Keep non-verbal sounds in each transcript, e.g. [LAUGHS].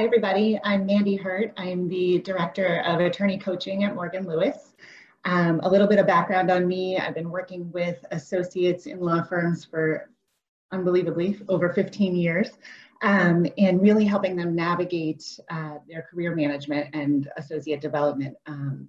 Hi, everybody. I'm Mandy Hurt. I'm the Director of Attorney Coaching at Morgan Lewis. Um, a little bit of background on me. I've been working with associates in law firms for unbelievably over 15 years um, and really helping them navigate uh, their career management and associate development um,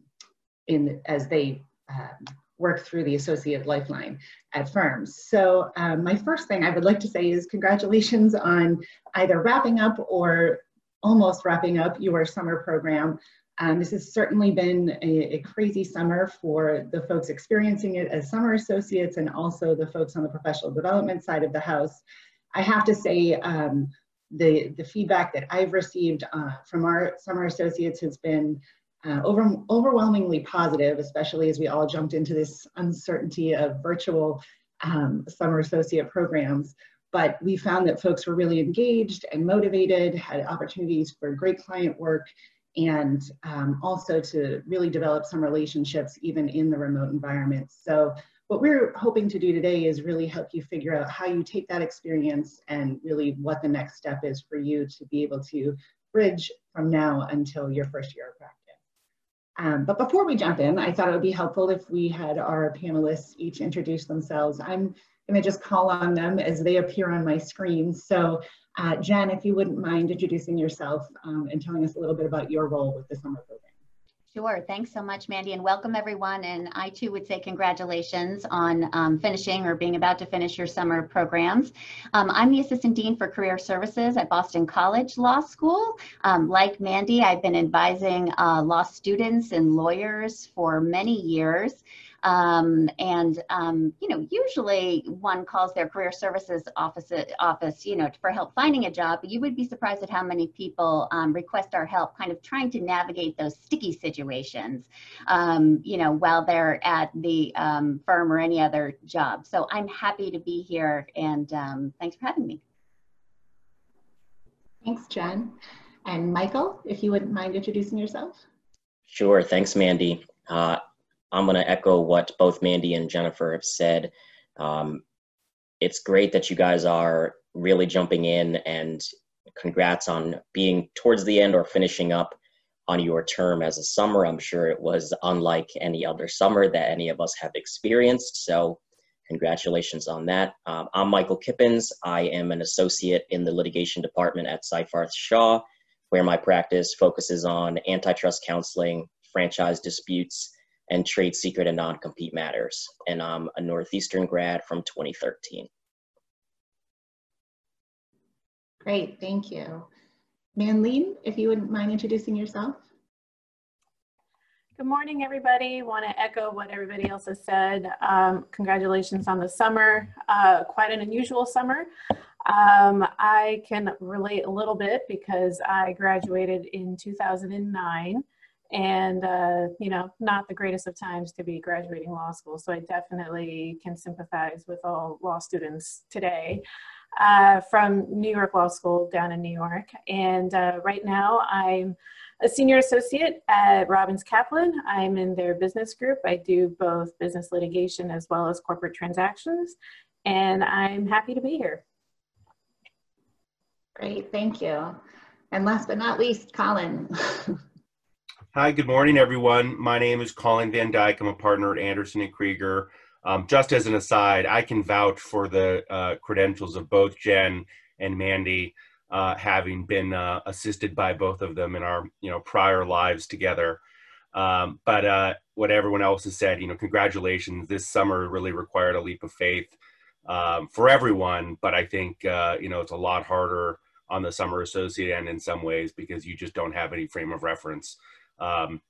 in, as they um, work through the associate lifeline at firms. So um, my first thing I would like to say is congratulations on either wrapping up or almost wrapping up your summer program. Um, this has certainly been a, a, crazy summer for the folks experiencing it as summer associates and also the folks on the professional development side of the house. I have to say um, the, the feedback that I've received uh, from our summer associates has been uh, over, overwhelmingly positive, especially as we all jumped into this uncertainty of virtual um, summer associate programs but we found that folks were really engaged and motivated, had opportunities for great client work, and um, also to really develop some relationships even in the remote environment. So what we're hoping to do today is really help you figure out how you take that experience and really what the next step is for you to be able to bridge from now until your first year of practice. Um, but before we jump in, I thought it would be helpful if we had our panelists each introduce themselves. I'm just call on them as they appear on my screen. So uh, Jen, if you wouldn't mind introducing yourself um, and telling us a little bit about your role with the summer program. Sure. Thanks so much, Mandy, and welcome everyone. And I too would say congratulations on um, finishing or being about to finish your summer programs. Um, I'm the Assistant Dean for Career Services at Boston College Law School. Um, like Mandy, I've been advising uh, law students and lawyers for many years. Um, and, um, you know, usually one calls their career services office, office, you know, for help finding a job, but you would be surprised at how many people um, request our help kind of trying to navigate those sticky situations, um, you know, while they're at the um, firm or any other job. So I'm happy to be here and um, thanks for having me. Thanks, Jen. And Michael, if you wouldn't mind introducing yourself. Sure, thanks, Mandy. Uh, I'm going to echo what both Mandy and Jennifer have said. Um, it's great that you guys are really jumping in and congrats on being towards the end or finishing up on your term as a summer. I'm sure it was unlike any other summer that any of us have experienced. So, congratulations on that. Um, I'm Michael Kippens. I am an associate in the litigation department at Seyfarth Shaw, where my practice focuses on antitrust counseling, franchise disputes, and trade secret and non-compete matters. And I'm a Northeastern grad from 2013. Great, thank you. Manleen, if you wouldn't mind introducing yourself. Good morning, everybody. Want to echo what everybody else has said. Um, congratulations on the summer. Uh, quite an unusual summer. Um, I can relate a little bit because I graduated in 2009 and uh, you know not the greatest of times to be graduating law school so i definitely can sympathize with all law students today uh, from new york law school down in new york. And uh, right now i'm a senior associate at robins kaplan. I'm in their business group. I do both business litigation as well as corporate transactions and i'm happy to be here. Great thank you. And last but not least colin [LAUGHS] Hi, good morning, everyone. My name is Colin Van Dyke. I'm a partner at Anderson and Kreiger. Um, just as an aside, I can vouch for the uh, credentials of both Jen and Mandy, uh, having been uh, assisted by both of them in our you know prior lives together. Um, but uh, what everyone else has said, you know, congratulations. This summer really required a leap of faith um, for everyone, but I think uh, you know it's a lot harder on the summer associate end in some ways because you just don't have any frame of reference. Um,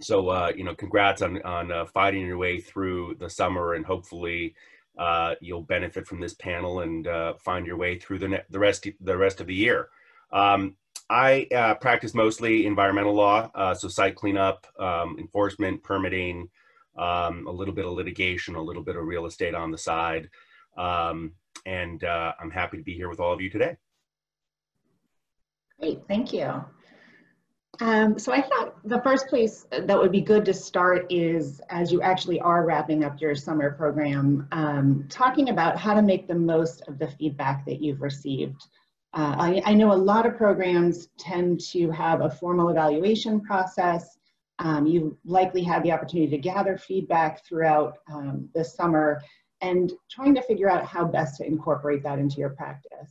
so uh, you know, congrats on on uh, fighting your way through the summer, and hopefully uh, you'll benefit from this panel and uh, find your way through the the rest the rest of the year. Um, I uh, practice mostly environmental law, uh, so site cleanup, um, enforcement, permitting, um, a little bit of litigation, a little bit of real estate on the side, um, and I'm happy to be here with all of you today. Great, thank you. Um, so I thought the first place that would be good to start is as you actually are wrapping up your summer program, um, talking about how to make the most of the feedback that you've received Uh, I, I, know a lot of programs tend to have a formal evaluation process. Um, you likely had the opportunity to gather feedback throughout um, the summer and trying to figure out how best to incorporate that into your practice.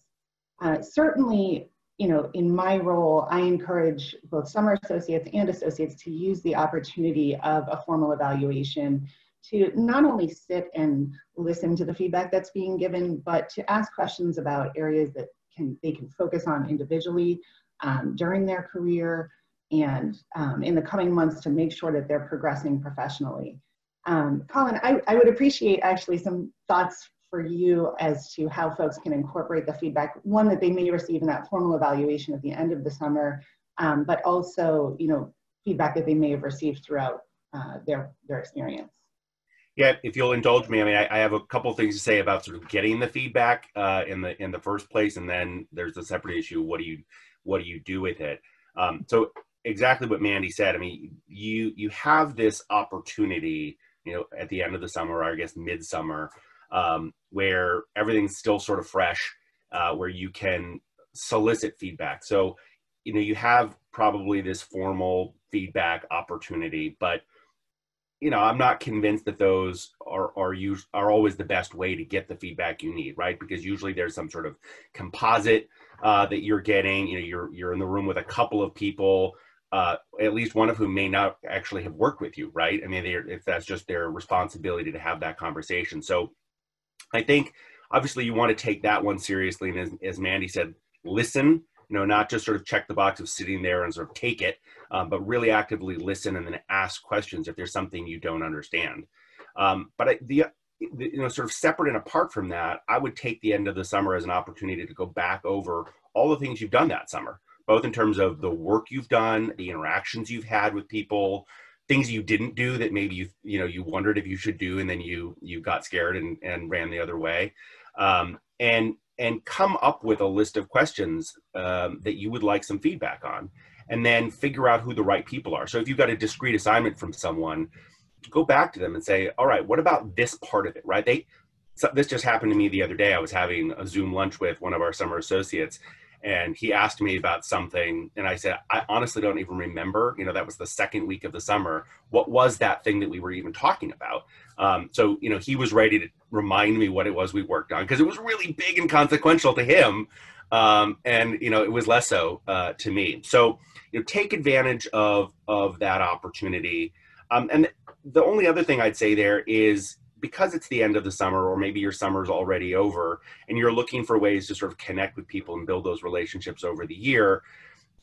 Uh, certainly, you know, in my role, I encourage both summer associates and associates to use the opportunity of a formal evaluation to not only sit and listen to the feedback that's being given, but to ask questions about areas that can they can focus on individually um, during their career and um, in the coming months to make sure that they're progressing professionally. Um, Colin, I, I would appreciate actually some thoughts for you as to how folks can incorporate the feedback, one that they may receive in that formal evaluation at the end of the summer, um, but also, you know, feedback that they may have received throughout uh, their, their experience. Yeah, if you'll indulge me, I mean, I, I have a couple things to say about sort of getting the feedback uh, in the in the first place, and then there's a separate issue. What do you what do you do with it? Um, so exactly what Mandy said. I mean, you you have this opportunity, you know, at the end of the summer, or I guess midsummer, um, where everything's still sort of fresh, uh, where you can solicit feedback. So, you know, you have probably this formal feedback opportunity, but you know, I'm not convinced that those are are use, are always the best way to get the feedback you need, right? Because usually there's some sort of composite uh, that you're getting. You know, you're you're in the room with a couple of people, uh, at least one of whom may not actually have worked with you, right? I mean, if that's just their responsibility to have that conversation. So, I think obviously you want to take that one seriously, and as, as Mandy said, listen you know, not just sort of check the box of sitting there and sort of take it, um, but really actively listen and then ask questions if there's something you don't understand. Um, but I, the, the, you know, sort of separate and apart from that, I would take the end of the summer as an opportunity to go back over all the things you've done that summer, both in terms of the work you've done, the interactions you've had with people, things you didn't do that maybe you you know you wondered if you should do and then you you got scared and, and ran the other way. Um, and and come up with a list of questions um, that you would like some feedback on and then figure out who the right people are. So if you've got a discrete assignment from someone go back to them and say all right what about this part of it? Right? They so this just happened to me the other day. I was having a zoom lunch with one of our summer associates and he asked me about something and i said i honestly don't even remember. You know that was the second week of the summer. What was that thing that we were even talking about? Um, so you know he was ready to remind me what it was we worked on because it was really big and consequential to him um, and you know it was less so uh, to me. So you know take advantage of of that opportunity. Um, and the only other thing i'd say there is because it's the end of the summer or maybe your summer's already over and you're looking for ways to sort of connect with people and build those relationships over the year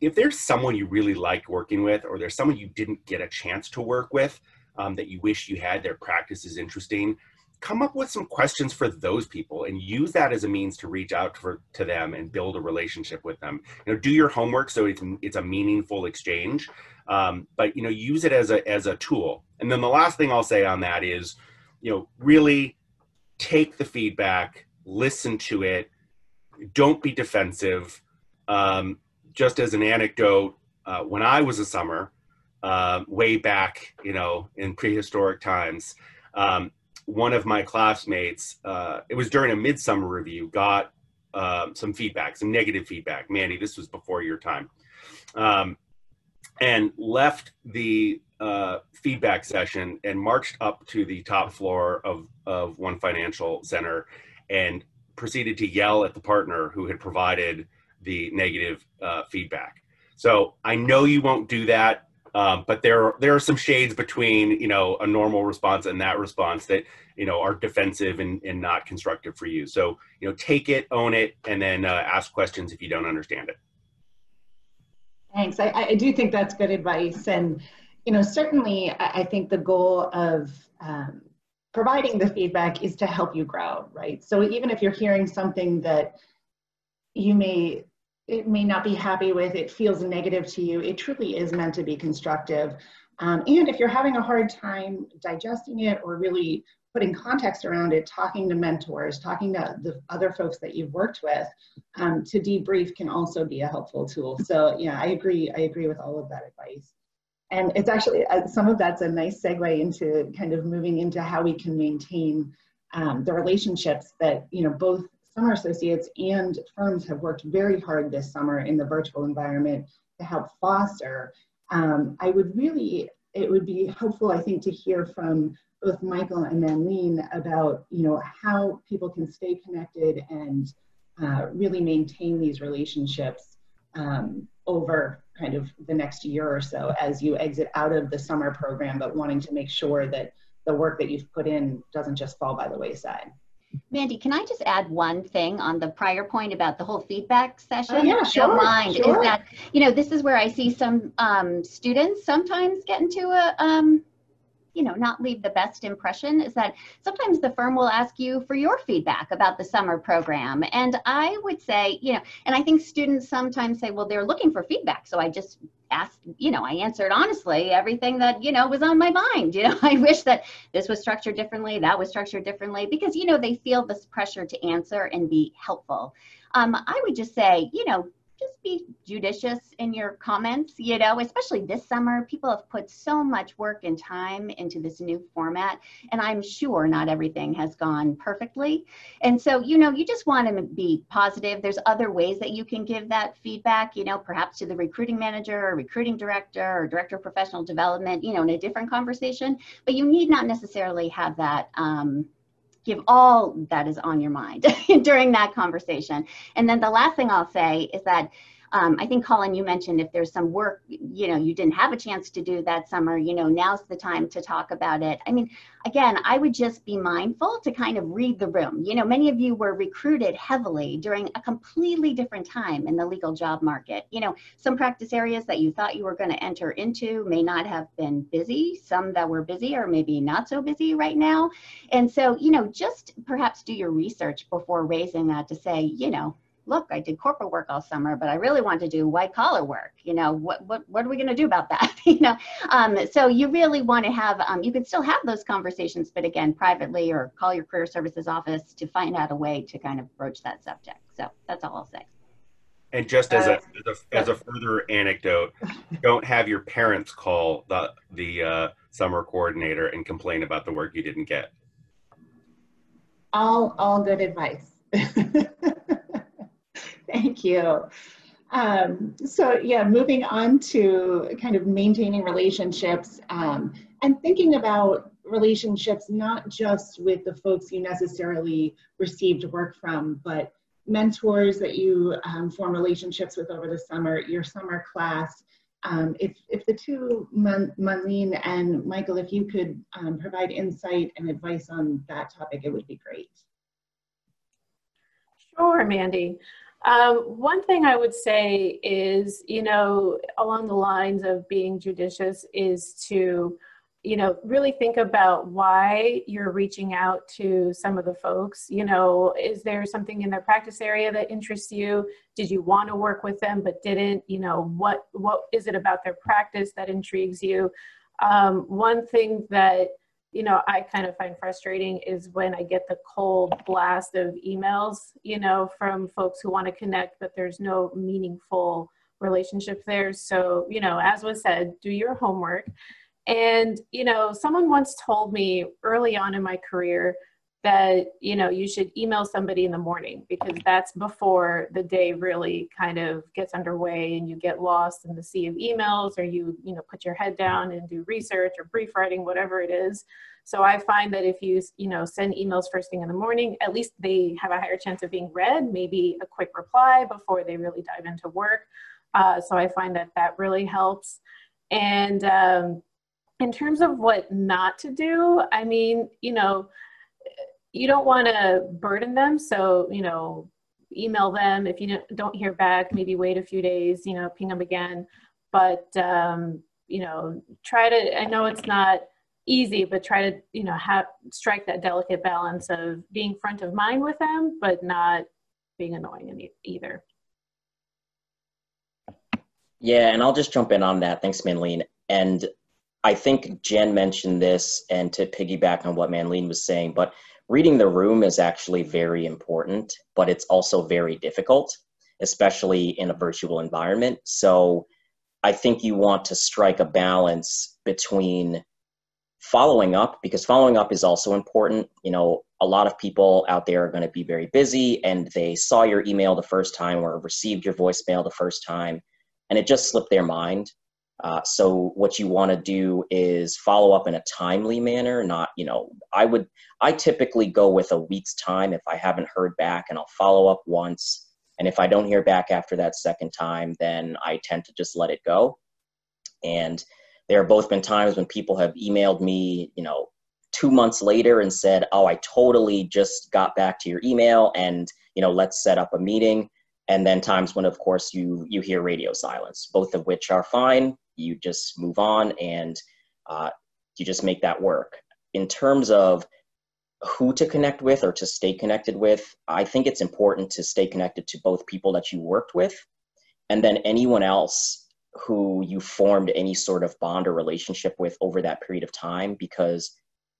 if there's someone you really like working with or there's someone you didn't get a chance to work with um, that you wish you had their practice is interesting come up with some questions for those people and use that as a means to reach out for, to them and build a relationship with them. You know do your homework so it's, it's a meaningful exchange um, but you know use it as a as a tool. And then the last thing i'll say on that is you know, really take the feedback, listen to it, don't be defensive. Um, just as an anecdote, uh, when I was a summer, uh, way back, you know, in prehistoric times, um, one of my classmates, uh, it was during a midsummer review, got uh, some feedback, some negative feedback. Mandy, this was before your time. Um, and left the uh, feedback session and marched up to the top floor of, of one financial center and proceeded to yell at the partner who had provided the negative uh, feedback. So I know you won't do that, um, but there there are some shades between you know a normal response and that response that you know are defensive and, and not constructive for you. So you know take it, own it, and then uh, ask questions if you don't understand it. Thanks. I, I do think that's good advice, and you know, certainly I think the goal of um, providing the feedback is to help you grow, right? So even if you're hearing something that you may it may not be happy with, it feels negative to you, it truly is meant to be constructive. Um, and if you're having a hard time digesting it or really putting context around it, talking to mentors, talking to the other folks that you've worked with um, to debrief can also be a helpful tool. So yeah, I agree. I agree with all of that advice. And it's actually, uh, some of that's a nice segue into kind of moving into how we can maintain um, the relationships that, you know, both summer associates and firms have worked very hard this summer in the virtual environment to help foster. Um, I would really, it would be helpful, I think, to hear from both Michael and Manleen about, you know, how people can stay connected and uh, really maintain these relationships um, over kind of the next year or so as you exit out of the summer program, but wanting to make sure that the work that you've put in doesn't just fall by the wayside. Mandy, can I just add one thing on the prior point about the whole feedback session? Oh, yeah, sure, mind sure. is that you know this is where I see some um, students sometimes get into a um, you know not leave the best impression is that sometimes the firm will ask you for your feedback about the summer program. And i would say you know and i think students sometimes say well they're looking for feedback. So i just asked you know i answered honestly everything that you know was on my mind. [LAUGHS] You know i wish that this was structured differently that was structured differently because you know they feel this pressure to answer and be helpful. Um, i would just say you know just be judicious in your comments, you know, especially this summer. People have put so much work and time into this new format, and I'm sure not everything has gone perfectly. And so, you know, you just want to be positive. There's other ways that you can give that feedback, you know, perhaps to the recruiting manager or recruiting director or director of professional development, you know, in a different conversation, but you need not necessarily have that. Um, give all that is on your mind [LAUGHS] during that conversation. And then the last thing I'll say is that um, I think Colin, you mentioned if there's some work, you know, you didn't have a chance to do that summer, you know, now's the time to talk about it. I mean, again, I would just be mindful to kind of read the room. You know, many of you were recruited heavily during a completely different time in the legal job market. You know, some practice areas that you thought you were going to enter into may not have been busy. Some that were busy are maybe not so busy right now. And so, you know, just perhaps do your research before raising that to say, you know, look, I did corporate work all summer, but I really want to do white collar work. You know, what what what are we going to do about that? [LAUGHS] you know, um, so you really want to have. Um, you can still have those conversations, but again, privately or call your career services office to find out a way to kind of broach that subject. So that's all I'll say. And just as a, Uh, as a, as a further anecdote, don't have your parents call the the uh, summer coordinator and complain about the work you didn't get. All, all good advice. [LAUGHS] Thank you. Um, so yeah, moving on to kind of maintaining relationships um, and thinking about relationships not just with the folks you necessarily received work from, but mentors that you um, form relationships with over the summer, your summer class. Um, if, if the two, Manleen and Michael, if you could um, provide insight and advice on that topic, it would be great. Sure, Mandy. Um, one thing I would say is, you know, along the lines of being judicious, is to, you know, really think about why you're reaching out to some of the folks. You know, is there something in their practice area that interests you? Did you want to work with them but didn't? You know, what what is it about their practice that intrigues you? Um, one thing that you know, I kind of find frustrating is when I get the cold blast of emails, you know, from folks who want to connect, but there's no meaningful relationship there. So, you know, as was said, do your homework. And, you know, someone once told me early on in my career that, you know, you should email somebody in the morning because that's before the day really kind of gets underway and you get lost in the sea of emails or you, you know, put your head down and do research or brief writing, whatever it is. So I find that if you, you know, send emails first thing in the morning, at least they have a higher chance of being read, maybe a quick reply before they really dive into work. Uh, so I find that that really helps. And um, in terms of what not to do, I mean, you know, you don't want to burden them. So, you know, email them. If you don't don't hear back, maybe wait a few days, you know, ping them again. But, um, you know, try to, I know it's not easy, but try to, you know, have, strike that delicate balance of being front of mind with them, but not being annoying either. Yeah, and I'll just jump in on that. Thanks, Manleen. And I think Jen mentioned this, and to piggyback on what Manleen was saying, but reading the room is actually very important, but it's also very difficult, especially in a virtual environment. So I think you want to strike a balance between following up because following up is also important you know a lot of people out there are going to be very busy and they saw your email the first time or received your voicemail the first time and it just slipped their mind uh, so what you want to do is follow up in a timely manner not you know i would i typically go with a week's time. If i haven't heard back and i'll follow up once. And if i don't hear back after that second time then i tend to just let it go. And there have both been times when people have emailed me you know two months later and said oh i totally just got back to your email and you know let's set up a meeting. And then times when of course you you hear radio silence both of which are fine you just move on and uh, you just make that work. In terms of who to connect with or to stay connected with, I think it's important to stay connected to both people that you worked with and then anyone else who you formed any sort of bond or relationship with over that period of time because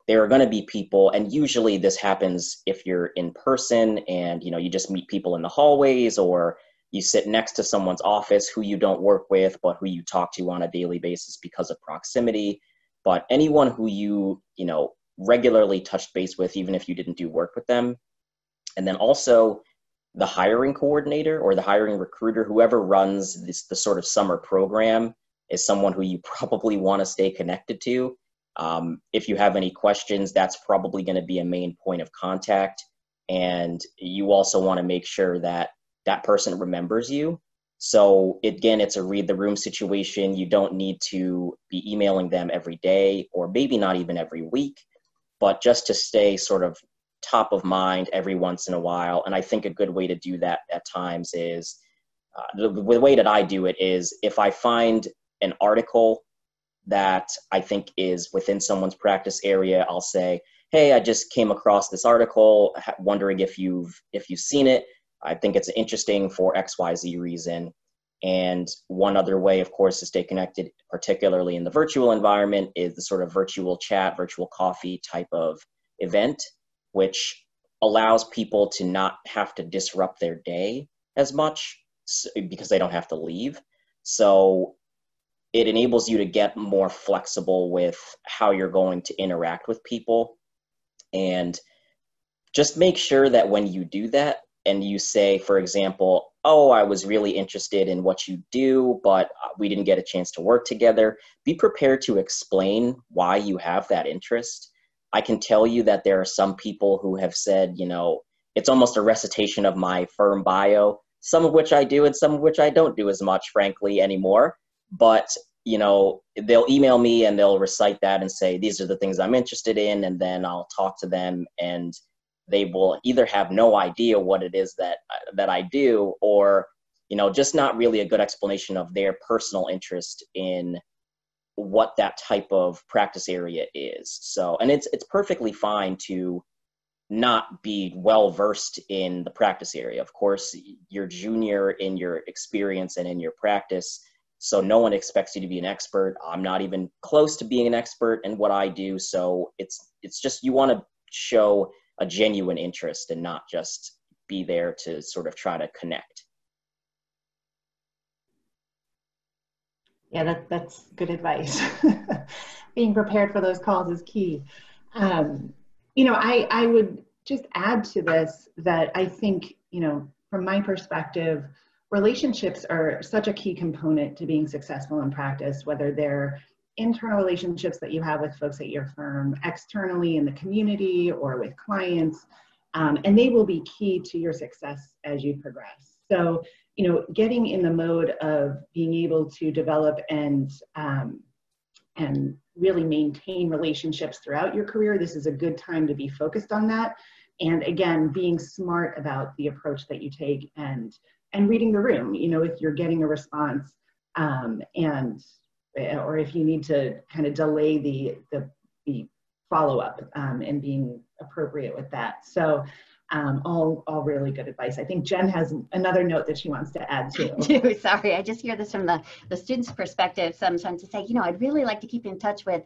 there are going to be people and usually this happens if you're in person and you know you just meet people in the hallways or you sit next to someone's office who you don't work with but who you talk to on a daily basis because of proximity. But anyone who you you know regularly touched base with even if you didn't do work with them. And then also the hiring coordinator or the hiring recruiter whoever runs this the sort of summer program is someone who you [LAUGHS] probably want to stay connected to. Um, if you have any questions that's probably going to be a main point of contact. And you also want to make sure that that person remembers you. So again, it's a read the room situation. You don't need to be emailing them every day or maybe not even every week, but just to stay sort of top of mind every once in a while. And I think a good way to do that at times is uh, the, the way that I do it is if I find an article that I think is within someone's practice area, I'll say, "Hey, I just came across this article, wondering if you've if you've seen it. I think it's interesting for XYZ reason. And one other way, of course, to stay connected, particularly in the virtual environment, is the sort of virtual chat, virtual coffee type of event, which allows people to not have to disrupt their day as much because they don't have to leave. So it enables you to get more flexible with how you're going to interact with people. And just make sure that when you do that, and you say, for example, oh, I was really interested in what you do, but uh, we didn't get a chance to work together, be prepared to explain why you have that interest. I can tell you that there are some people who have said, you know, it's almost a recitation of my firm bio, some of which I do and some of which I don't do as much, frankly, anymore. But, you know, they'll email me and they'll recite that and say, these are the things I'm interested in. And then I'll talk to them and they will either have no idea what it is that that I do or you know just not really a good explanation of their personal interest in what that type of practice area is. So and it's it's perfectly fine to not be well versed in the practice area. Of course you're junior in your experience and in your practice so no one expects you to be an expert. I'm not even close to being an expert in what i do so it's it's just you want to show a genuine interest and not just be there to sort of try to connect. Yeah, that, that's good advice. [LAUGHS] Being prepared for those calls is key. Um, you know, I, I would just add to this that I think, you know, from my perspective, relationships are such a key component to being successful in practice, whether they're internal relationships that you have with folks at your firm, externally in the community or with clients, um, and they will be key to your success as you progress. So, you know, getting in the mode of being able to develop and um, and really maintain relationships throughout your career, this is a good time to be focused on that. And again, being smart about the approach that you take and and reading the room. You know, if you're getting a response um, and or if you need to kind of delay the, the, the follow-up um, and being appropriate with that. So um, all, all really good advice. I think Jen has another note that she wants to add too. [LAUGHS] Sorry, I just hear this from the, the student's perspective sometimes to say, you know, I'd really like to keep in touch with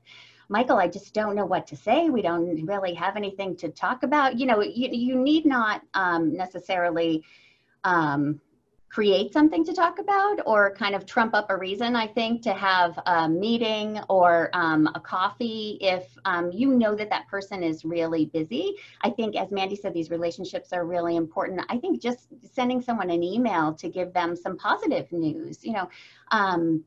Michael, I just don't know what to say. We don't really have anything to talk about. You know, you, you need not um, necessarily um, create something to talk about or kind of trump up a reason, I think, to have a meeting or um, a coffee if um, you know that that person is really busy. I think, as Mandy said, these relationships are really important. I think just sending someone an email to give them some positive news, you know, um,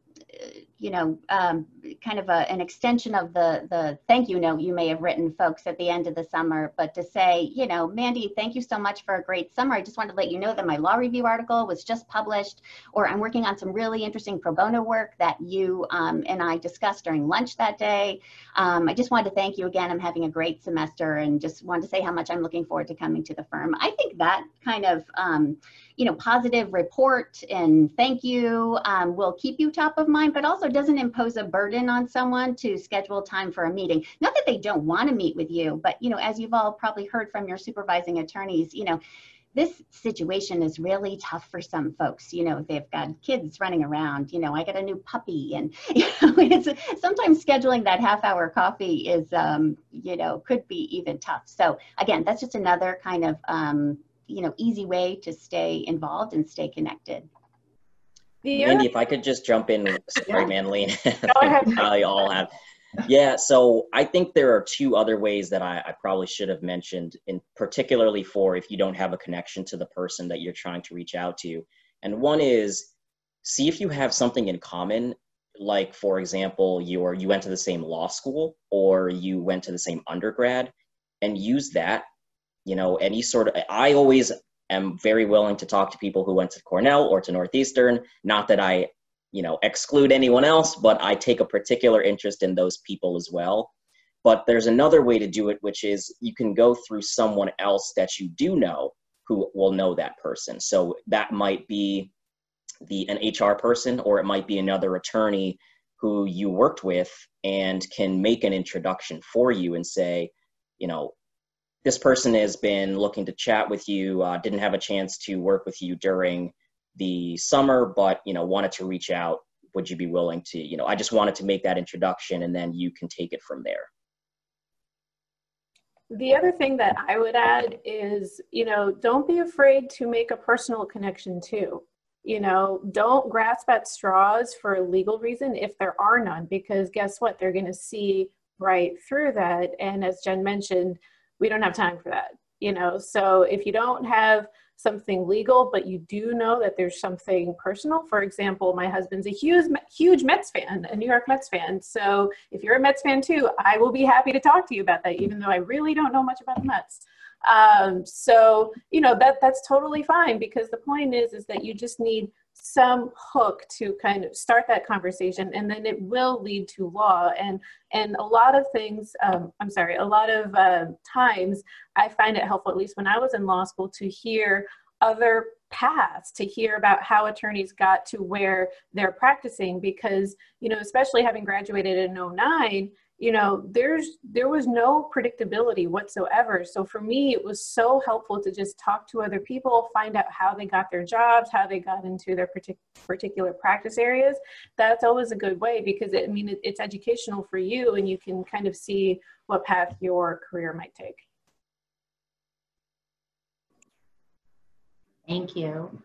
you know, um, kind of a, an extension of the, the thank you note you may have written folks at the end of the summer, but to say, you know, Mandy, thank you so much for a great summer. I just wanted to let you know that my law review article was just published, or I'm working on some really interesting pro bono work that you um, and I discussed during lunch that day. Um, I just wanted to thank you again. I'm having a great semester and just wanted to say how much I'm looking forward to coming to the firm. I think that kind of, um, you know, positive report and thank you um, will keep you top of mind, but also doesn't impose a burden on someone to schedule time for a meeting. Not that they don't want to meet with you, but, you know, as you've all probably heard from your supervising attorneys, you know, this situation is really tough for some folks. You know, they've got kids running around. You know, I got a new puppy, and [LAUGHS] you know, it's sometimes scheduling that half hour coffee is, um, you know, could be even tough. So again, that's just another kind of um, you know easy way to stay involved and stay connected. Mandy, if I could just jump in, sorry, yeah. Manleen. [LAUGHS] probably all have. Yeah, so I think there are two other ways that I, I, probably should have mentioned, in particularly for if you don't have a connection to the person that you're trying to reach out to. And one is see if you have something in common, like for example, you you went to the same law school or you went to the same undergrad, and use that you know, any sort of, I always am very willing to talk to people who went to Cornell or to Northeastern. Not that I, you know, exclude anyone else, but I take a particular interest in those people as well. But there's another way to do it, which is you can go through someone else that you do know who will know that person. So that might be the an HR person, or it might be another attorney who you worked with and can make an introduction for you and say, you know, this person has been looking to chat with you, uh, didn't have a chance to work with you during the summer, but you know wanted to reach out. Would you be willing to? You know, I just wanted to make that introduction, and then you can take it from there. The other thing that I would add is, you know, don't be afraid to make a personal connection too. You know, don't grasp at straws for a legal reason if there are none, because guess what? They're going to see right through that. And as Jen mentioned, we don't have time for that you know? So if you don't have something legal but you do know that there's something personal for example my husband's a huge huge mets fan a new york mets fan. So if you're a mets fan too i will be happy to talk to you about that even though i really don't know much about the mets. Um, so you know that that's totally fine because the point is is that you just need some hook to kind of start that conversation and then it will lead to law. And and a lot of things um, i'm sorry a lot of uh, times i find it helpful at least when i was in law school to hear other paths to hear about how attorneys got to where they're practicing because you know especially having graduated in 09 you know there's there was no predictability whatsoever. So for me it was so helpful to just talk to other people find out how they got their jobs how they got into their partic- particular practice areas. That's always a good way because it, i mean it, it's educational for you and you can kind of see what path your career might take. Thank you.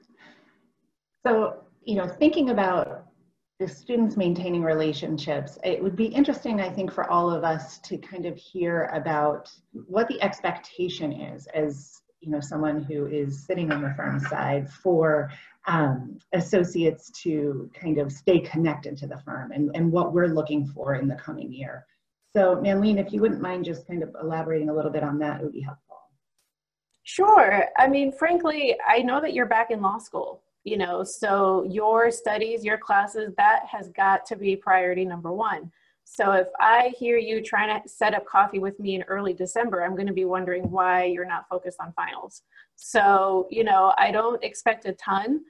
So you know thinking about the students maintaining relationships, it would be interesting, I think, for all of us to kind of hear about what the expectation is as you know someone who is sitting on the firm side for um, associates to kind of stay connected to the firm and, and what we're looking for in the coming year. So Manleen, if you wouldn't mind just kind of elaborating a little bit on that, it would be helpful. Sure. I mean, frankly, I know that you're back in law school you know so your studies your classes that has got to be priority number one. So if i hear you trying to set up coffee with me in early december i'm going to be wondering why you're not focused on finals. So you know i don't expect a ton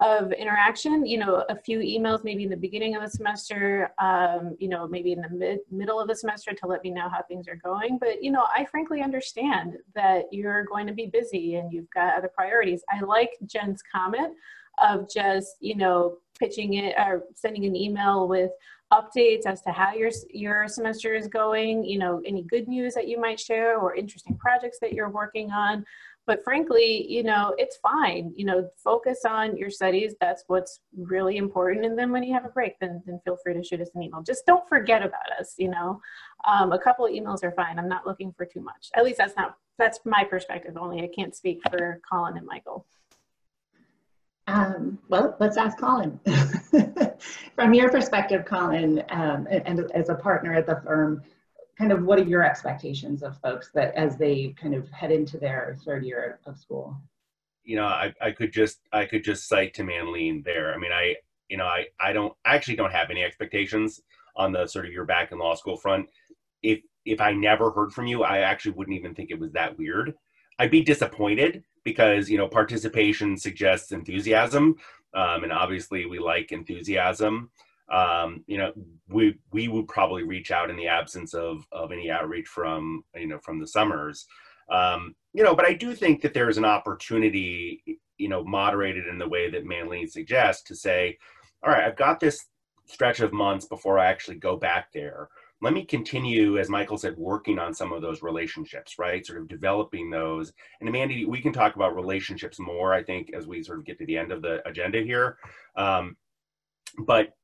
of interaction you know a few emails maybe in the beginning of the semester um, you know maybe in the mid middle of the semester to let me know how things are going. But you know i frankly understand that you're going to be busy and you've got other priorities. I like jen's comment of just you know pitching it or sending an email with updates as to how your your semester is going you know any good news that you might share or interesting projects that you're working on but frankly, you know, it's fine. You know, focus on your studies. That's what's really important. And then when you have a break, then, then feel free to shoot us an email. Just don't forget about us, you know. Um, a couple of emails are fine. I'm not looking for too much. At least that's not, that's my perspective only. I can't speak for Colin and Michael. Um, well, let's ask Colin. [LAUGHS] From your perspective, Colin, um, and, and as a partner at the firm, kind of what are your expectations of folks that as they kind of head into their third year of school? You know, I, I could just I could just cite Tim Manleen there. I mean, I you know I I don't I actually don't have any expectations on the sort of you're back in law school front. If if I never heard from you, I actually wouldn't even think it was that weird. I'd be disappointed because you know participation suggests enthusiasm, um, and obviously we like enthusiasm um, you know, we we would probably reach out in the absence of of any outreach from you know from the summers. Um, you know, but I do think that there is an opportunity, you know, moderated in the way that Manleen suggests to say, all right, I've got this stretch of months before I actually go back there. Let me continue, as Michael said, working on some of those relationships, right? Sort of developing those. And Amanda, we can talk about relationships more, I think, as we sort of get to the end of the agenda here. Um, but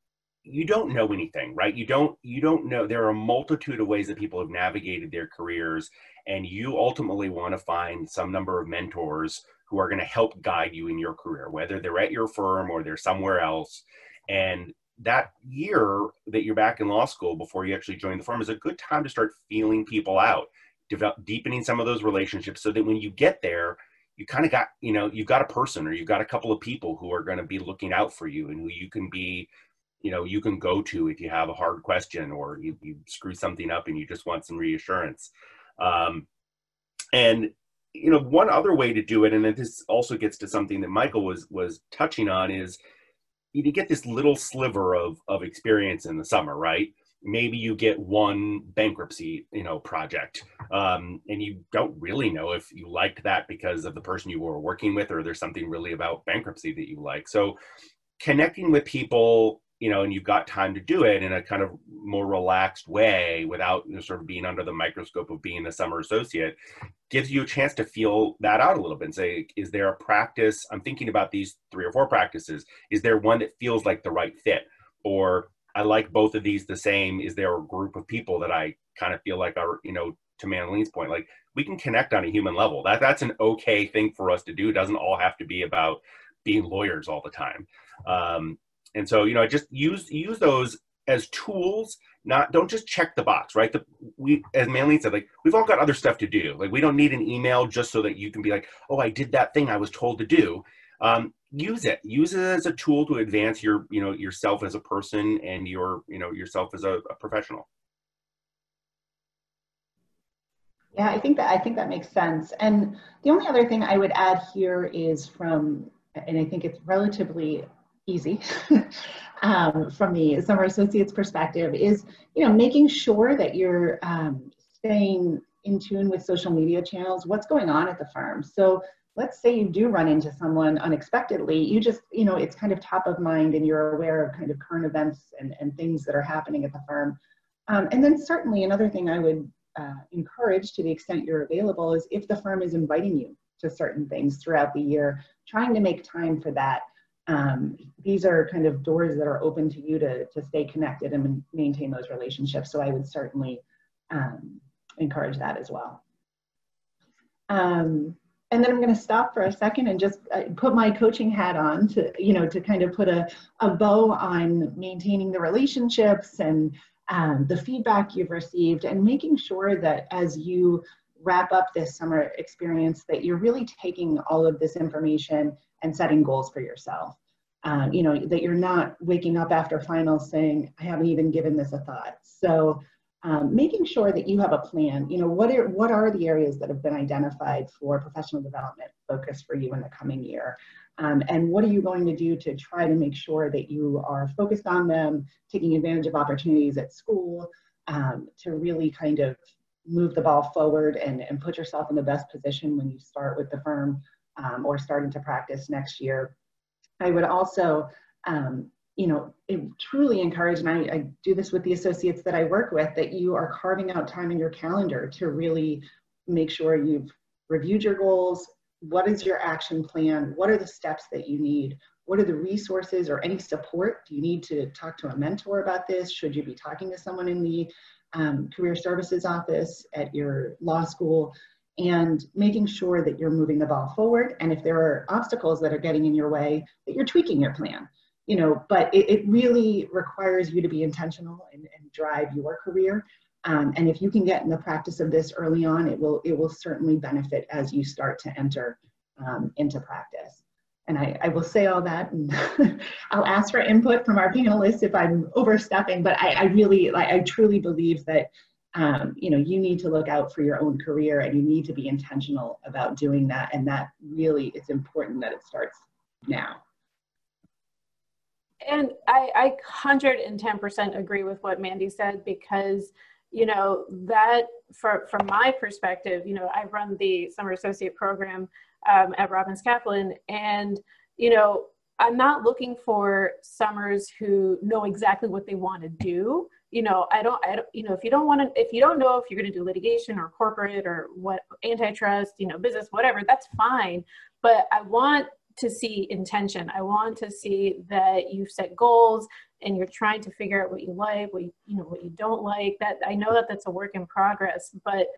you don't know anything right you don't you don't know there are a multitude of ways that people have navigated their careers and you ultimately want to find some number of mentors who are going to help guide you in your career whether they're at your firm or they're somewhere else and that year that you're back in law school before you actually join the firm is a good time to start feeling people out develop, deepening some of those relationships so that when you get there you kind of got you know you've got a person or you've got a couple of people who are going to be looking out for you and who you can be you know you can go to if you have a hard question or you, you screw something up and you just want some reassurance. Um, and you know one other way to do it and this also gets to something that michael was was touching on is you get this little sliver of of experience in the summer right? Maybe you get one bankruptcy you know project um, and you don't really know if you liked that because of the person you were working with or there's something really about bankruptcy that you like. So connecting with people you know, and you've got time to do it in a kind of more relaxed way without you know, sort of being under the microscope of being a summer associate, gives you a chance to feel that out a little bit and say, is there a practice? I'm thinking about these three or four practices. Is there one that feels like the right fit? Or I like both of these the same. Is there a group of people that I kind of feel like are, you know, to Manleen's point, like we can connect on a human level. That that's an okay thing for us to do. It doesn't all have to be about being lawyers all the time. Um, and so, you know, just use use those as tools. Not don't just check the box, right? The, we, as Manleen said, like we've all got other stuff to do. Like we don't need an email just so that you can be like, oh, I did that thing I was told to do. Um, use it. Use it as a tool to advance your, you know, yourself as a person and your, you know, yourself as a, a professional. Yeah, I think that I think that makes sense. And the only other thing I would add here is from, and I think it's relatively easy [LAUGHS] um, from the summer associates perspective is you know making sure that you're um, staying in tune with social media channels what's going on at the firm so let's say you do run into someone unexpectedly you just you know it's kind of top of mind and you're aware of kind of current events and, and things that are happening at the firm um, and then certainly another thing i would uh, encourage to the extent you're available is if the firm is inviting you to certain things throughout the year trying to make time for that um, these are kind of doors that are open to you to, to stay connected and maintain those relationships. So I would certainly um, encourage that as well. Um, and then I'm going to stop for a second and just uh, put my coaching hat on to, you know, to kind of put a, a bow on maintaining the relationships and um, the feedback you've received and making sure that as you wrap up this summer experience that you're really taking all of this information and setting goals for yourself. Um, you know, that you're not waking up after finals saying, I haven't even given this a thought. So um, making sure that you have a plan, you know, what are, what are the areas that have been identified for professional development focus for you in the coming year? Um, and what are you going to do to try to make sure that you are focused on them, taking advantage of opportunities at school um, to really kind of move the ball forward and, and put yourself in the best position when you start with the firm um, or starting to practice next year. I would also, um, you know, truly encourage, and I, I do this with the associates that I work with, that you are carving out time in your calendar to really make sure you've reviewed your goals, what is your action plan? What are the steps that you need? What are the resources or any support? Do you need to talk to a mentor about this? Should you be talking to someone in the um, career services office at your law school? And making sure that you're moving the ball forward. And if there are obstacles that are getting in your way, that you're tweaking your plan. You know, but it, it really requires you to be intentional and, and drive your career um, and if you can get in the practice of this early on, it will, it will certainly benefit as you start to enter um, into practice. And I, I will say all that, and [LAUGHS] I'll ask for input from our panelists if I'm overstepping, but I, I really, like, I truly believe that, um, you know, you need to look out for your own career and you need to be intentional about doing that. And that really, it's important that it starts now. And I, I 110% agree with what Mandy said because you know that for, from my perspective you know i run the summer associate program um, at robins kaplan and you know i'm not looking for summers who know exactly what they want to do you know i don't i don't you know if you don't want to if you don't know if you're going to do litigation or corporate or what antitrust you know business whatever that's fine but i want to see intention. I want to see that you've set goals and you're trying to figure out what you like, what you, you know, what you don't like. That I know that that's a work in progress, but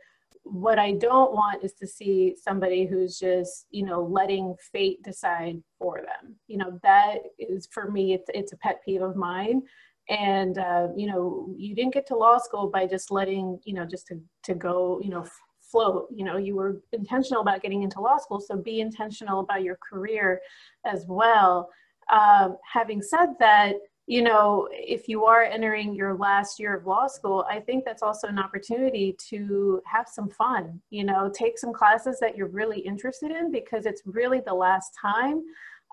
what I don't want is to see somebody who's just, you know, letting fate decide for them. You know, that is for me, it's, it's a pet peeve of mine. And, uh, you know, you didn't get to law school by just letting, you know, just to, to go, you know, float. You know you were intentional about getting into law school so be intentional about your career as well. Um, having said that you know if you are entering your last year of law school i think that's also an opportunity to have some fun you know take some classes that you're really interested in because it's really the last time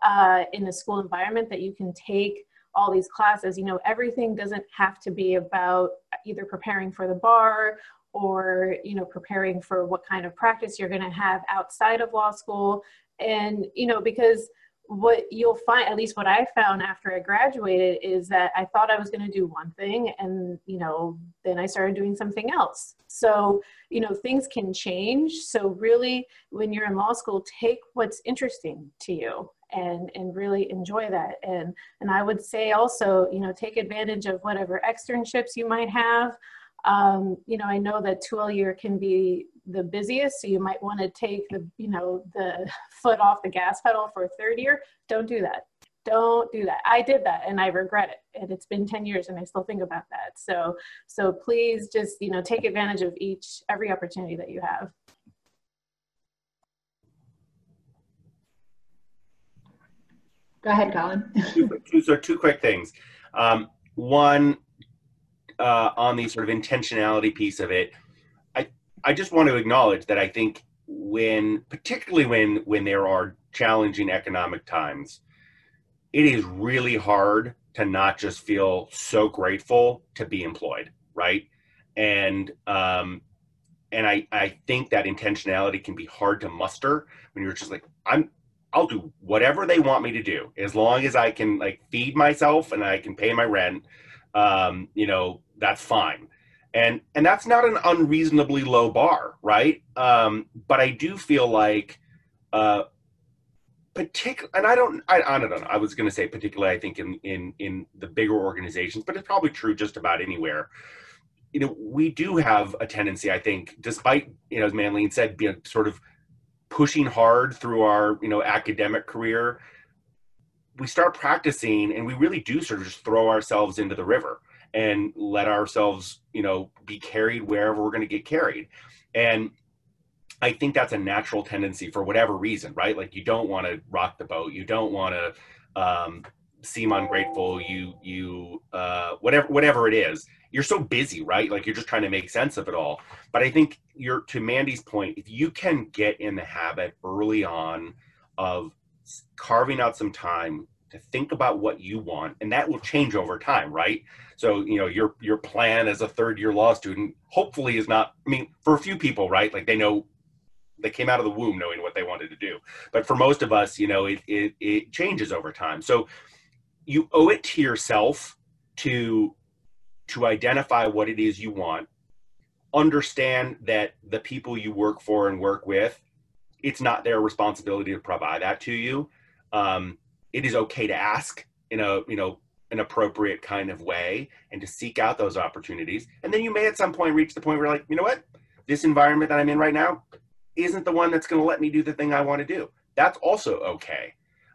uh, in a school environment that you can take all these classes you know everything doesn't have to be about either preparing for the bar or you know preparing for what kind of practice you're going to have outside of law school. And you know because what you'll find at least what i found after i graduated is that i thought i was going to do one thing and you know then i started doing something else. So you know things can change. So really when you're in law school take what's interesting to you and and really enjoy that and and i would say also you know take advantage of whatever externships you might have um, you know, I know that 2L year can be the busiest, so you might want to take the, you know, the [LAUGHS] foot off the gas pedal for a third year. Don't do that. Don't do that. I did that and I regret it. And it's been 10 years and I still think about that. So, so please just, you know, take advantage of each, every opportunity that you have. Go ahead, Colin. so two quick things. Um, one, uh, on the sort of intentionality piece of it, I I just want to acknowledge that I think when, particularly when when there are challenging economic times, it is really hard to not just feel so grateful to be employed, right? And um, and I I think that intentionality can be hard to muster when you're just like I'm I'll do whatever they want me to do as long as I can like feed myself and I can pay my rent. Um, you know, that's fine. And and that's not an unreasonably low bar right? Um but i do feel like uh particular and i don't I, I don't know. I was to say particularly i think in in in the bigger organizations but it's probably true just about anywhere. You know we do have a tendency i think despite you know as manleen said being sort of pushing hard through our you know academic career we start practicing and we really do sort of just throw ourselves into the river and let ourselves, you know, be carried wherever we're going to get carried. And I think that's a natural tendency for whatever reason, right? Like you don't want to rock the boat, you don't want to um, seem ungrateful, you you uh, whatever whatever it is. You're so busy, right? Like you're just trying to make sense of it all. But I think you're to Mandy's point, if you can get in the habit early on of carving out some time to think about what you want and that will change over time right so you know your your plan as a third year law student hopefully is not i mean for a few people right like they know they came out of the womb knowing what they wanted to do but for most of us you know it it, it changes over time so you owe it to yourself to to identify what it is you want understand that the people you work for and work with it's not their responsibility to provide that to you. Um, it is okay to ask in a you know an appropriate kind of way and to seek out those opportunities. And then you may at some point reach the point where like, you know what, this environment that I'm in right now isn't the one that's going to let me do the thing I want to do. That's also okay.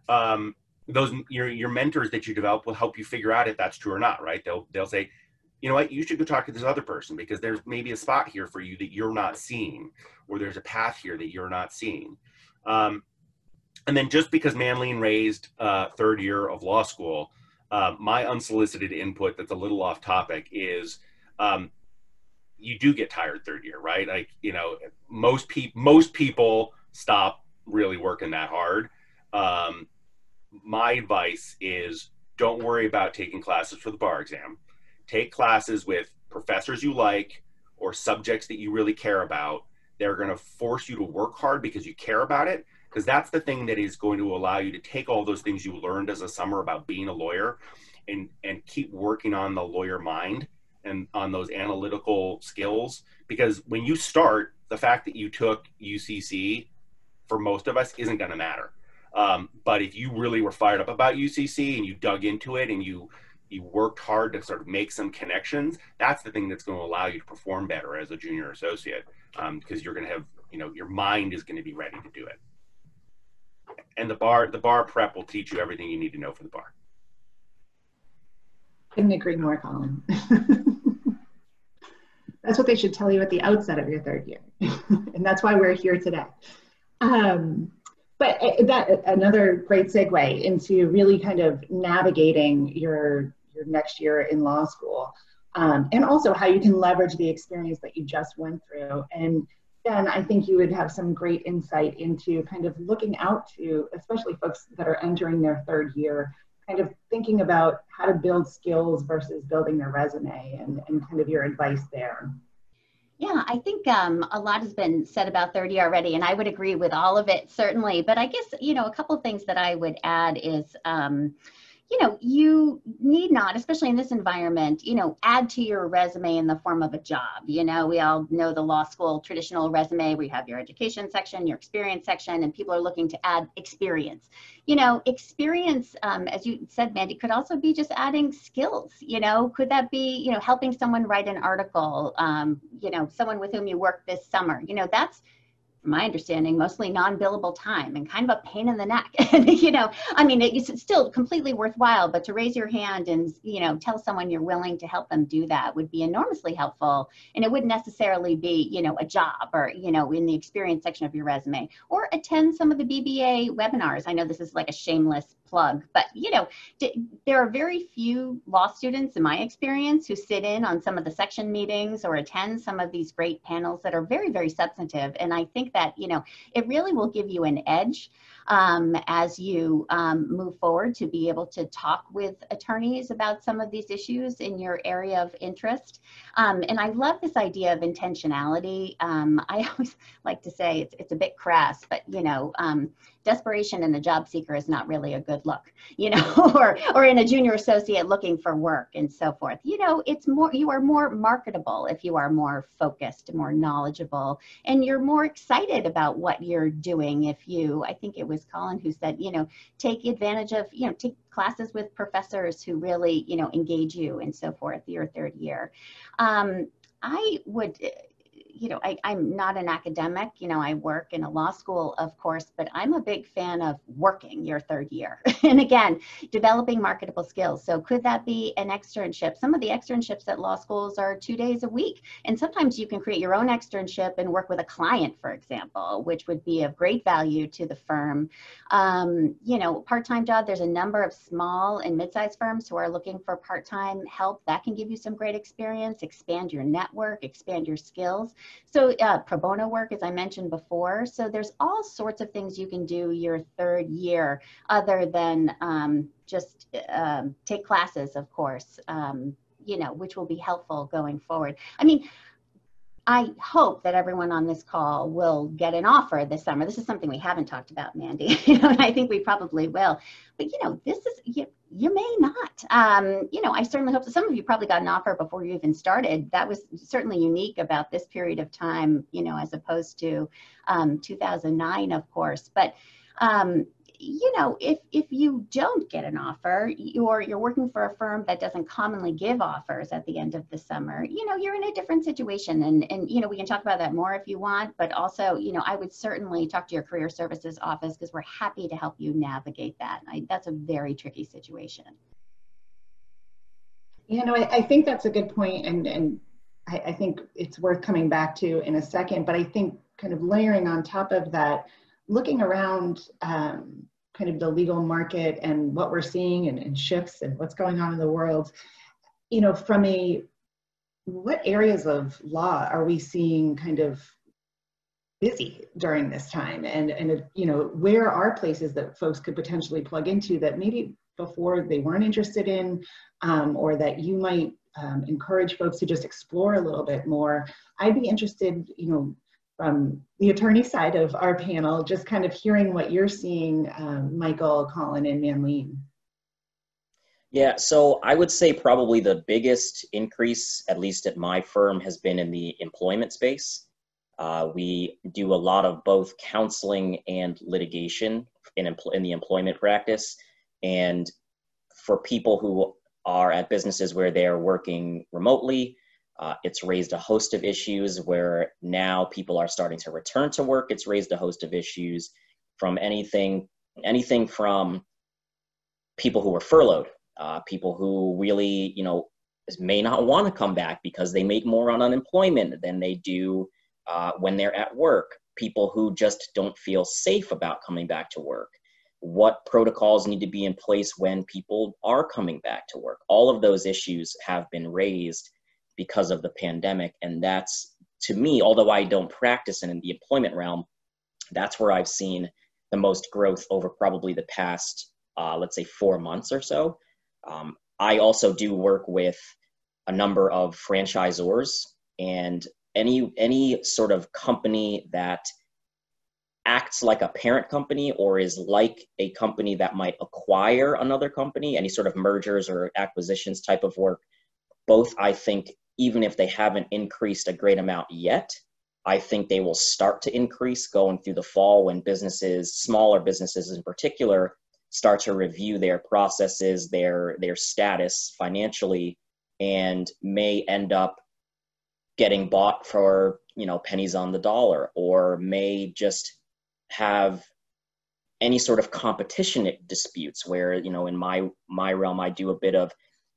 Um, those your your mentors that you develop will help you figure out if that's true or not. Right? They'll they'll say, you know what, you should go talk to this other person because there's maybe a spot here for you that you're not seeing, or there's a path here that you're not seeing. Um, and then just because Manleen raised uh, third year of law school, uh, my unsolicited input that's a little off topic is um, you do get tired third year, right? Like you know, most people most people stop really working that hard. Um, my advice is don't worry about taking classes for the bar exam. Take classes with professors you like or subjects that you really care about. They're going to force you to work hard because you care about it. Because that's the thing that is going to allow you to take all those things you learned as a summer about being a lawyer and, and keep working on the lawyer mind and on those analytical skills. Because when you start, the fact that you took UCC for most of us isn't going to matter um, but if you really were fired up about UCC and you dug into it and you you worked hard to sort of make some connections, that's the thing that's going to allow you to perform better as a junior associate because um, you're going to have you know your mind is going to be ready to do it. And the bar the bar prep will teach you everything you need to know for the bar. Couldn't agree more, Colin. [LAUGHS] that's what they should tell you at the outset of your third year, [LAUGHS] and that's why we're here today. Um, but uh, that another great segue into really kind of navigating your your next year in law school. Um, and also how you can leverage the experience that you just went through. And then i think you would have some great insight into kind of looking out to especially folks that are entering their third year kind of thinking about how to build skills versus building their resume and, and kind of your advice there. Yeah, I think um, a lot has been said about 30 already, and I would agree with all of it, certainly. But I guess, you know, a couple things that I would add is, um, you know, you need not, especially in this environment, you know, add to your resume in the form of a job. You know, we all know the law school traditional resume where you have your education section, your experience section, and people are looking to add experience. You know, experience, um, as you said, Mandy, could also be just adding skills. You know, could that be, you know, helping someone write an article, um, you know, someone with whom you work this summer? You know, that's my understanding, mostly non-billable time and kind of a pain in the neck. [LAUGHS] you know, I mean, it's still completely worthwhile, but to raise your hand and, you know, tell someone you're willing to help them do that would be enormously helpful. And it wouldn't necessarily be, you know, a job or, you know, in the experience section of your resume or attend some of the BBA webinars. I know this is like a shameless plug, but you know, there are very few law students in my experience who sit in on some of the section meetings or attend some of these great panels that are very, very substantive. And I think that, you know, it really will give you an edge um, as you um, move forward to be able to talk with attorneys about some of these issues in your area of interest. Um, and I love this idea of intentionality. Um, I [LAUGHS] always like to say it's, it's a bit crass, but you know, um, desperation in a job seeker is not really a good look, you know, [LAUGHS] or, or in a junior associate looking for work and so forth. You know, it's more, you are more marketable if you are more focused, more knowledgeable, and you're more excited about what you're doing if you, I think it was Colin who said, you know, take advantage of, you know, take classes with professors who really, you know, engage you and so forth your third year. Um, I would, you know, I, I'm not an academic, you know, I work in a law school, of course, but I'm a big fan of working your third year. [LAUGHS] and again, developing marketable skills. So could that be an externship? Some of the externships at law schools are two days a week. And sometimes you can create your own externship and work with a client, for example, which would be of great value to the firm. Um, you know, part-time job, there's a number of small and mid-sized firms who are looking for part-time help. That can give you some great experience, expand your network, expand your skills. So uh, pro bono work, as I mentioned before. So there's all sorts of things you can do your third year other than um, just um, take classes, of course, um, you know, which will be helpful going forward. I mean, I hope that everyone on this call will get an offer this summer. This is something we haven't talked about, Mandy. [LAUGHS] you know, I think we probably will. But you know, this is you, you may not. Um, you know, I certainly hope that some of you probably got an offer before you even started. That was certainly unique about this period of time, you know, as opposed to um, 2009, of course. But um, you know, if if you don't get an offer, or you're working for a firm that doesn't commonly give offers at the end of the summer, you know, you're in a different situation. And and you know, we can talk about that more if you want. But also, you know, I would certainly talk to your career services office because we're happy to help you navigate that. I, that's a very tricky situation. You know, I, I think that's a good point, and and I, I think it's worth coming back to in a second. But I think kind of layering on top of that looking around um, kind of the legal market and what we're seeing and, and shifts and what's going on in the world, you know, from a what areas of law are we seeing kind of busy during this time? And and you know where are places that folks could potentially plug into that maybe before they weren't interested in um, or that you might um, encourage folks to just explore a little bit more? I'd be interested you know from the attorney side of our panel, just kind of hearing what you're seeing, um, Michael, Colin, and Manleen. Yeah, so I would say probably the biggest increase, at least at my firm, has been in the employment space. Uh, we do a lot of both counseling and litigation in, empl- in the employment practice. And for people who are at businesses where they're working remotely, uh, it's raised a host of issues where now people are starting to return to work. It's raised a host of issues from anything, anything from people who were furloughed, uh, people who really, you know, may not want to come back because they make more on unemployment than they do uh, when they're at work. People who just don't feel safe about coming back to work. What protocols need to be in place when people are coming back to work? All of those issues have been raised because of the pandemic. And that's, to me, although I don't practice in the employment realm, that's where I've seen the most growth over probably the past, uh, let's say, four months or so. Um, I also do work with a number of franchisors and any any sort of company that acts like a parent company or is like a company that might acquire another company any sort of mergers or acquisitions type of work both i think even if they haven't increased a great amount yet, I think they will start to increase going through the fall when businesses, smaller businesses in particular, start to review their processes, their their status financially, and may end up getting bought for you know pennies on the dollar, or may just have any sort of competition disputes where you know in my my realm I do a bit of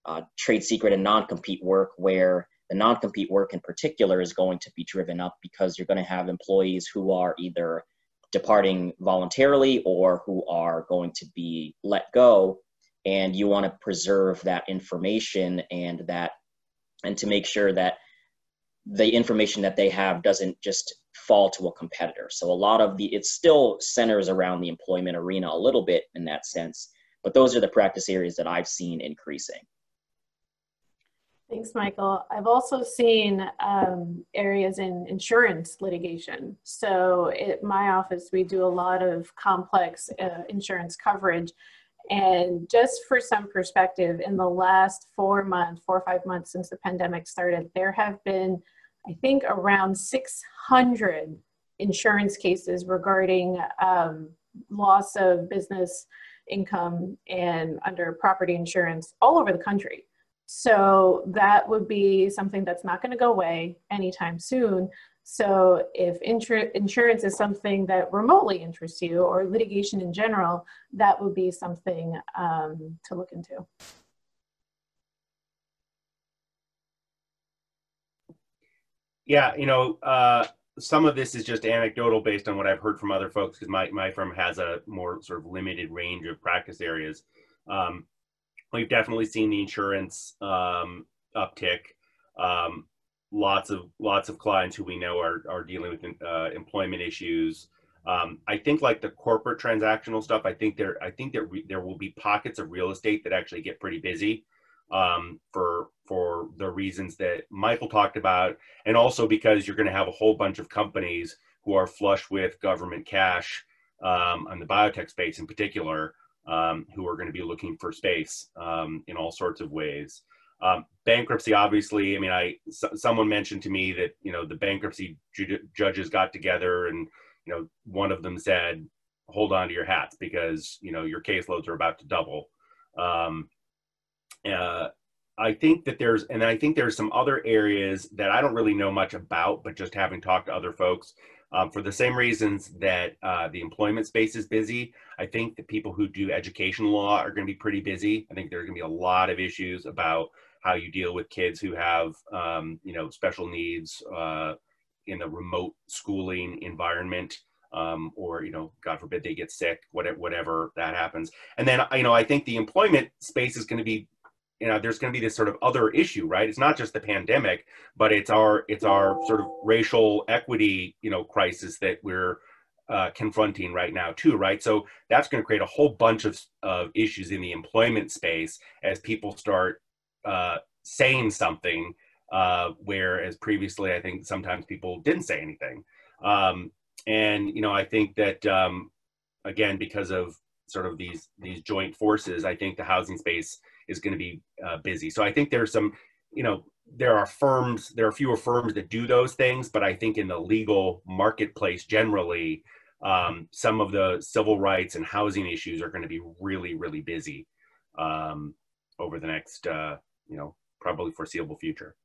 uh, trade secret and non-compete work where the non-compete work in particular is going to be driven up because you're going to have employees who are either departing voluntarily or who are going to be let go. And you want to preserve that information and that and to make sure that the information that they have doesn't just fall to a competitor. So a lot of the it still centers around the employment arena a little bit in that sense but those are the practice areas that i've seen increasing Thanks, Michael. I've also seen um, areas in insurance litigation. So, at my office, we do a lot of complex uh, insurance coverage. And just for some perspective, in the last four months, four or five months since the pandemic started, there have been, I think, around 600 insurance cases regarding um, loss of business income and under property insurance all over the country. So that would be something that's not going to go away anytime soon. So if insur- insurance is something that remotely interests you or litigation in general, that would be something um, to look into. Yeah, you know, uh, some of this is just anecdotal based on what I've heard from other folks because my, my firm has a more sort of limited range of practice areas. Um, we've definitely seen the insurance um, uptick. Um, lots of lots of clients who we know are are dealing with uh, employment issues. Um, I think like the corporate transactional stuff. I think there I think there there will be pockets of real estate that actually get pretty busy um, for for the reasons that Michael talked about, and also because you're going to have a whole bunch of companies who are flush with government cash um, on the biotech space in particular, um, who are going to be looking for space um, in all sorts of ways. Um, bankruptcy, obviously, I mean, I someone mentioned to me that you know the bankruptcy ju- judges got together and you know one of them said, "Hold on to your hats because you know your caseloads are about to double." Um, uh, I think that there's, and I think there's some other areas that I don't really know much about, but just having talked to other folks, um, for the same reasons that uh, the employment space is busy, I think the people who do education law are going to be pretty busy. I think there are going to be a lot of issues about how you deal with kids who have, um, you know, special needs uh, in a remote schooling environment. Um, or you know, God forbid they get sick, whatever, whatever that happens. And then you know, I think the employment space is going to be you know there's going to be this sort of other issue right? It's not just the pandemic but it's our it's our sort of racial equity you know crisis that we're uh, confronting right now too right? So that's going to create a whole bunch of, of issues in the employment space as people start uh, saying something uh, whereas previously i think sometimes people didn't say anything. Um, and you know i think that um, again because of sort of these these joint forces i think the housing space is going to be uh, busy. So I think there's some, you know, there are firms, there are fewer firms that do those things, but I think in the legal marketplace generally, um, some of the civil rights and housing issues are going to be really, really busy um, over the next, uh, you know, probably foreseeable future.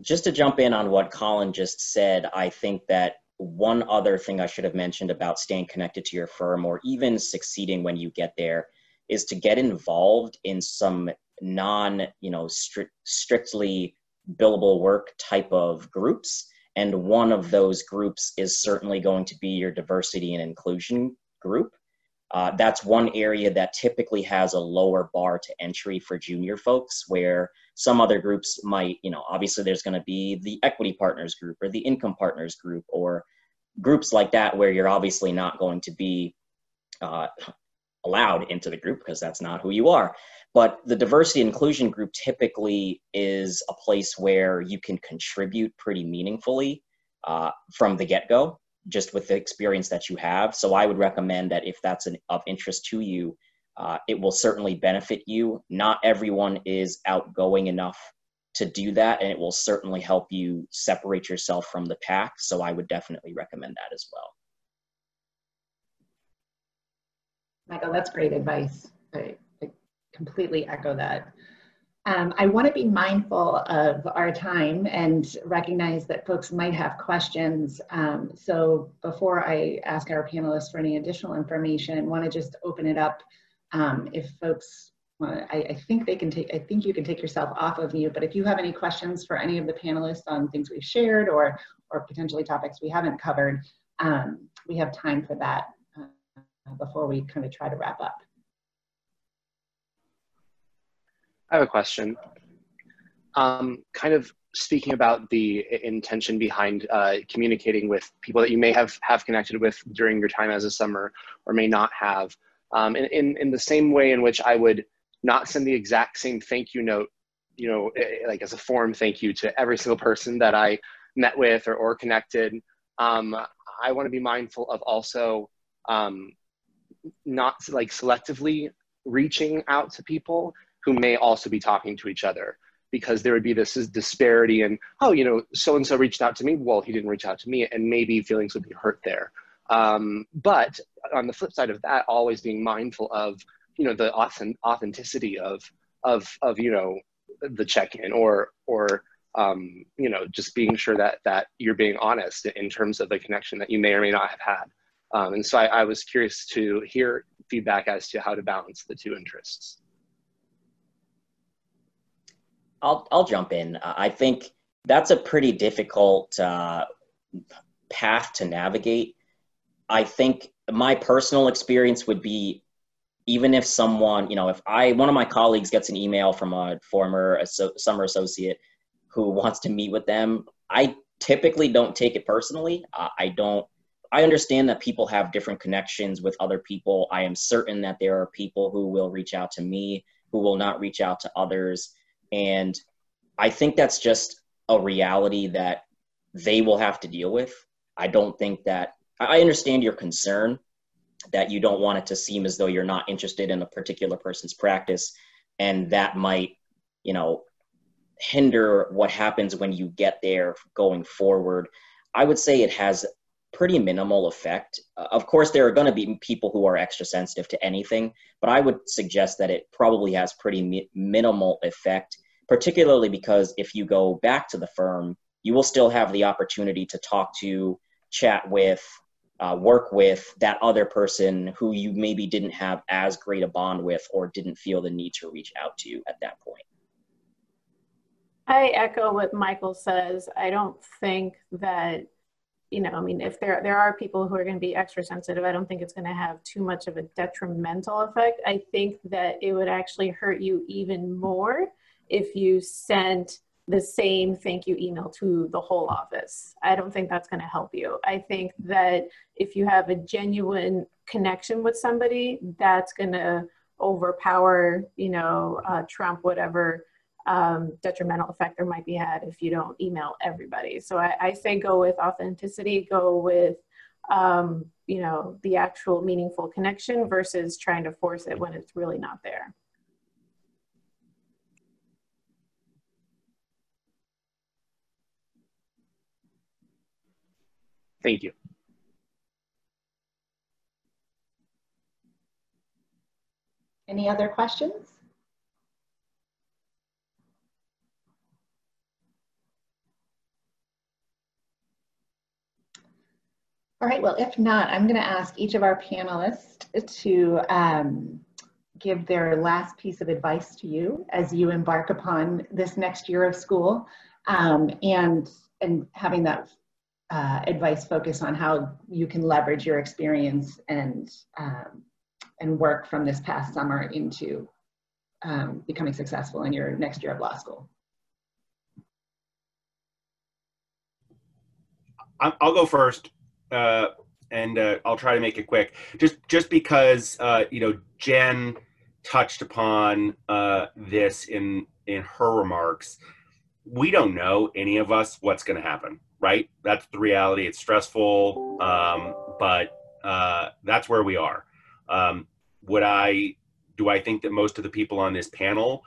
Just to jump in on what Colin just said, I think that one other thing I should have mentioned about staying connected to your firm or even succeeding when you get there is to get involved in some non, you know, stri- strictly billable work type of groups. And one of those groups is certainly going to be your diversity and inclusion group. Uh, that's one area that typically has a lower bar to entry for junior folks, where some other groups might, you know, obviously there's going to be the equity partners group or the income partners group or groups like that, where you're obviously not going to be uh, allowed into the group because that's not who you are. But the diversity inclusion group typically is a place where you can contribute pretty meaningfully uh, from the get go, just with the experience that you have. So I would recommend that if that's an, of interest to you, uh, it will certainly benefit you. Not everyone is outgoing enough to do that, and it will certainly help you separate yourself from the pack. So I would definitely recommend that as well. Michael, that's great advice. I, I completely echo that. Um, I want to be mindful of our time and recognize that folks might have questions. Um, so before I ask our panelists for any additional information, I want to just open it up. Um, if folks I, I, think they can take, I think you can take yourself off of mute, but if you have any questions for any of the panelists on things we've shared or, or potentially topics we haven't covered, um, we have time for that before we kind of try to wrap up. I have a question. Um, kind of speaking about the intention behind uh, communicating with people that you may have, have connected with during your time as a summer or may not have. Um, in, in, in the same way in which I would not send the exact same thank you note, you know, like as a form thank you to every single person that I met with or, or connected. Um, I want to be mindful of also um, not like selectively reaching out to people who may also be talking to each other because there would be this disparity and oh you know so and so reached out to me. Well he didn't reach out to me and maybe feelings would be hurt there. Um, but on the flip side of that always being mindful of you know the authenticity of of of you know the check-in or or um, you know just being sure that that you're being honest in terms of the connection that you may or may not have had um, and so I, I was curious to hear feedback as to how to balance the two interests. I'll, I'll jump in. I think that's a pretty difficult uh, path to navigate. I think my personal experience would be even if someone, you know, if I, one of my colleagues gets an email from a former summer associate who [LAUGHS] wants to meet with them, I typically don't take it personally. Uh, I don't I understand that people have different connections with other people. I am certain that there are people who will reach out to me, who will not reach out to others. And I think that's just a reality that they will have to deal with. I don't think that I understand your concern that you don't want it to seem as though you're not interested in a particular person's practice and that might, you know, hinder what happens when you get there going forward. I would say it has pretty minimal effect. Uh, of course, there are going to be people who are extra sensitive to anything, but I would suggest that it probably has pretty mi- minimal effect, particularly because if you go back to the firm, you will still have the opportunity to talk to, chat with, uh, work with that other person who you maybe didn't have as great a bond with or didn't feel the need to reach out to at that point. I echo what Michael says. I don't think that you know, I mean, if there there are people who are going to be extra sensitive, I don't think it's going to have too much of a detrimental effect. I think that it would actually hurt you even more if you sent the same thank you email to the whole office. I don't think that's going to help you. I think that if you have a genuine connection with somebody, that's going to overpower, you know, uh, trump whatever um, detrimental effect there might be had if you don't email everybody. So I, I say go with authenticity, go with, um, you know, the actual meaningful connection versus trying to force it when it's really not there. Thank you. Any other questions? All right, well, if not, I'm going to ask each of our panelists to um, give their last piece of advice to you as you embark upon this next year of school um, and, and having that uh, advice focus on how you can leverage your experience and, um, and work from this past summer into um, becoming successful in your next year of law school. I'll go first uh, and uh, I'll try to make it quick. Just just because uh, you know Jen touched upon uh, this in in her remarks, we don't know any of us what's going to happen. Right? That's the reality. It's stressful, um, but uh, that's where we are. Um, would I? Do I think that most of the people on this panel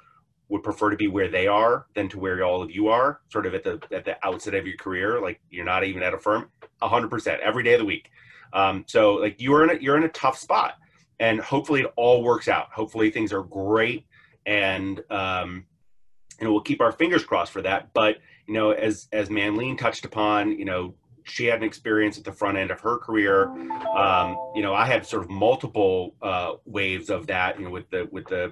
would prefer to be where they are than to where all of you are, sort of at the at the outset of your career. Like you're not even at a firm, hundred percent every day of the week. Um, so like you're in a, you're in a tough spot, and hopefully it all works out. Hopefully things are great, and um, you know we'll keep our fingers crossed for that. But you know, as as Manleen touched upon, you know, she had an experience at the front end of her career. Um, you know, I had sort of multiple uh, waves of that. You know, with the with the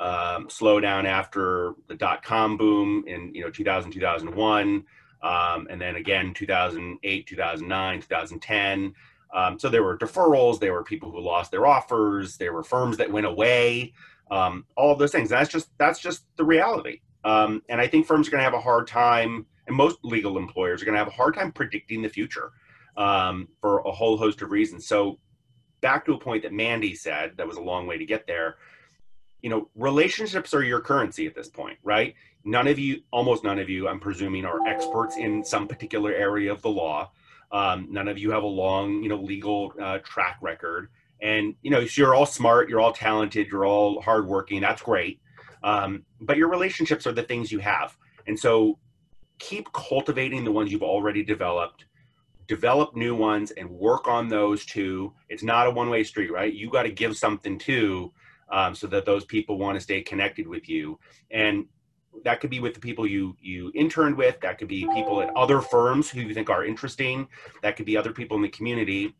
um, slowdown after the dot com boom in you know 2000 2001 um, and then again 2008 2009 2010 um, so there were deferrals there were people who lost their offers there were firms that went away um, all of those things. That's just that's just the reality. Um, and i think firms are going to have a hard time and most legal employers are going to have a hard time predicting the future um, for a whole host of reasons. So back to a point that mandy said that was a long way to get there you know, relationships are your currency at this point, right? None of you, almost none of you, I'm presuming, are experts in some particular area of the law. Um, none of you have a long, you know, legal uh, track record. And, you know, so you're all smart, you're all talented, you're all hardworking. That's great. Um, but your relationships are the things you have. And so keep cultivating the ones you've already developed develop new ones and work on those too. It's not a one way street, right? You got to give something too um, so that those people want to stay connected with you. And that could be with the people you you interned with. That could be people at other firms who you think are interesting. That could be other people in the community.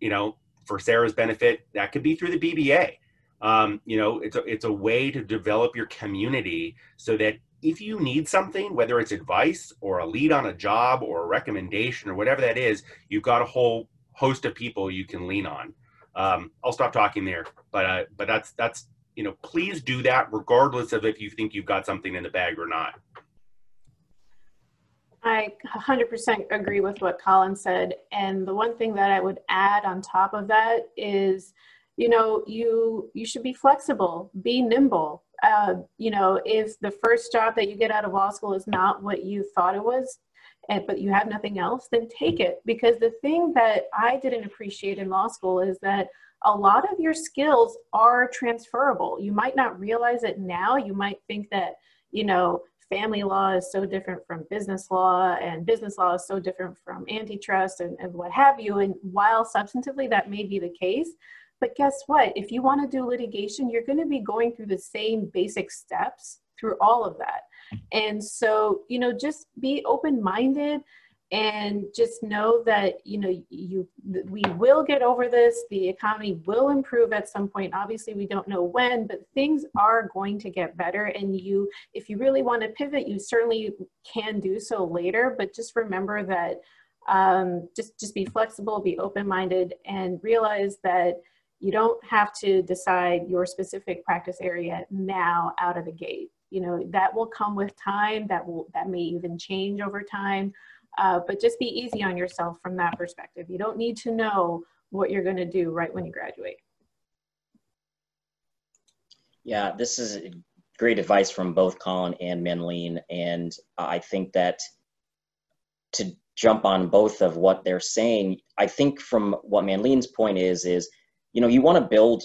You know, for Sarah's benefit, that could be through the BBA. Um, you know, it's a it's a way to develop your community so that if you need something, whether it's advice or a lead on a job or a recommendation or whatever that is, you've got a whole host of people you can lean on um, I'll stop talking there. But uh, but that's that's you know please do that regardless of if you think you've got something in the bag or not. I 100% agree with what Colin said. And the one thing that I would add on top of that is, you know, you you should be flexible, be nimble. uh, you know, if the first job that you get out of law school is not what you thought it was, and, but you have nothing else, then take it. Because the thing that I didn't appreciate in law school is that a lot of your skills are transferable. You might not realize it now. You might think that, you know, family law is so different from business law and business law is so different from antitrust and, and what have you. And while substantively that may be the case, but guess what? If you want to do litigation, you're going to be going through the same basic steps through all of that. And so, you know, just be open minded and just know that you know you we will get over this the economy will improve at some point. Obviously we don't know when but things are going to get better. And you if you really want to pivot you certainly can do so later. But just remember that um, just just be flexible be open-minded and realize that you don't have to decide your specific practice area now out of the gate you know that will come with time that will that may even change over time uh, but just be easy on yourself from that perspective. You don't need to know what you're going to do right when you graduate. Yeah, this is great advice from both Colin and Manleen. And I think that to jump on both of what they're saying, I think from what Manleen's point is, is, you know, you want to build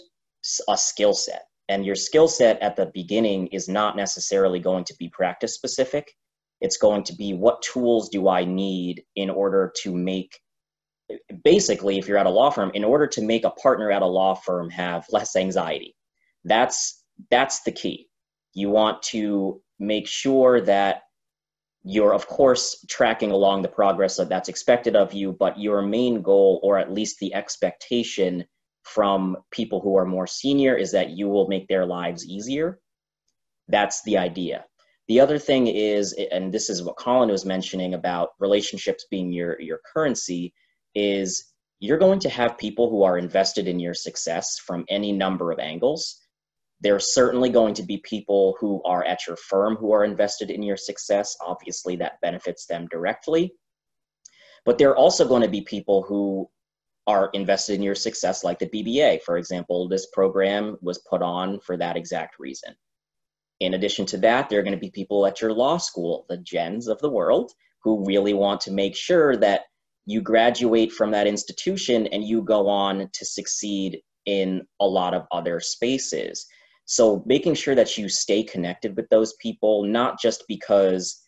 a skill set. And your skill set at the beginning is not necessarily going to be practice specific. It's going to be what tools do I need in order to make basically if you're at a law firm in order to make a partner at a law firm have less anxiety. That's that's the key. You want to make sure that you're of course tracking along the progress that that's expected of you but your main goal or at least the expectation from people who are more senior is that you will make their lives easier that's the idea the other thing is, and this is what Colin was mentioning about relationships being your, your currency, is you're going to have people who are invested in your success from any number of angles. There are certainly going to be people who are at your firm who are invested in your success. Obviously, that benefits them directly. But there are also going to be people who are invested in your success, like the BBA. For example, this program was put on for that exact reason. In addition to that, there are going to be people at your law school, the Jens of the world, who really want to make sure that you graduate from that institution and you go on to succeed in a lot of other spaces. So making sure that you stay connected with those people, not just because,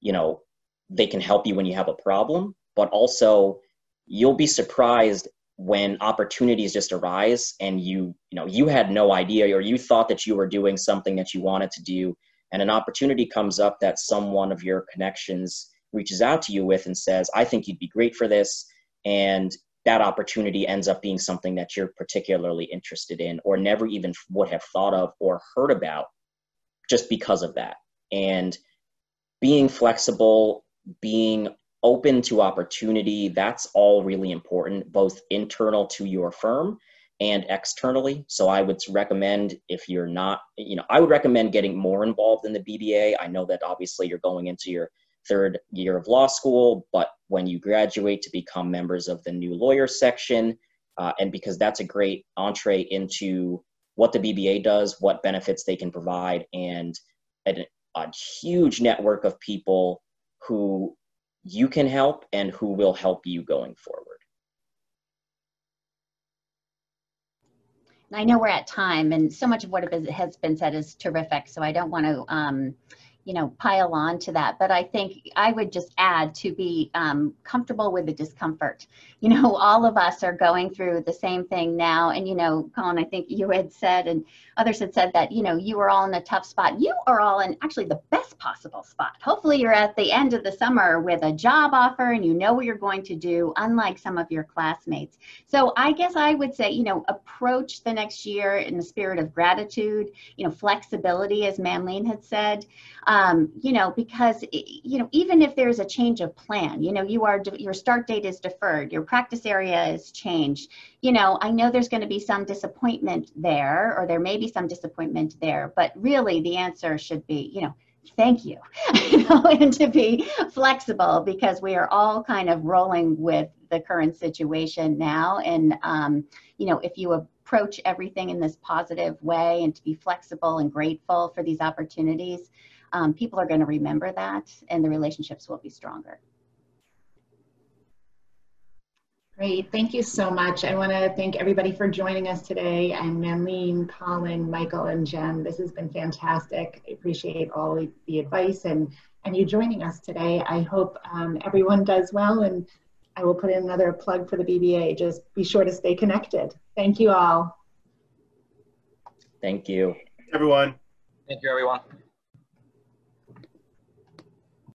you know, they can help you when you have a problem, but also you'll be surprised when opportunities just arise and you you know you had no idea or you thought that you were doing something that you wanted to do. And an opportunity comes up that someone of your connections reaches out to you with and says i think you'd be great for this. And that opportunity ends up being something that you're particularly interested in or never even would have thought of or heard about just because of that. And being flexible being open to opportunity, that's all really important, both internal to your firm and externally. So I would recommend if you're not, you know, I would recommend getting more involved in the BBA. I know that obviously you're going into your third year of law school, but when you graduate to become members of the new lawyer section, uh, and because that's a great entree into what the BBA does, what benefits they can provide, and a, a huge network of people who you can help and who will help you going forward. I know we're at time, and so much of what has been said is terrific. So I don't want to um, you know, pile on to that. But I think I would just add to be um, comfortable with the discomfort. You know, [LAUGHS] all of us are going through the same thing now. And, you know, Colin, I think you had said, and others had said that, you know, you are all in a tough spot. You are all in actually the best possible spot. Hopefully, you're at the end of the summer with a job offer and you know what you're going to do, unlike some of your classmates. So I guess I would say, you know, approach the next year in the spirit of gratitude, you know, flexibility, as Manleen had said um, you know, because, you know, even if there's a change of plan, you know, you are, your start date is deferred, your practice area is changed, you know, I know there's going to be some disappointment there, or there may be some disappointment there, but really the answer should be, you know, thank you, [LAUGHS] you know, [LAUGHS] and to be flexible because we are all kind of rolling with the current situation now. And, um, you know, if you approach everything in this positive way and to be flexible and grateful for these opportunities, um, people are going to remember that and the relationships will be stronger. Great, thank you so much. I want to thank everybody for joining us today and Manleen, Colin, Michael, and Jen. This has been fantastic. I appreciate all the advice and, and you joining us today. I hope um, everyone does well and I will put in another plug for the BBA. Just be sure to stay connected. Thank you all. Thank you. Everyone. Thank you, everyone.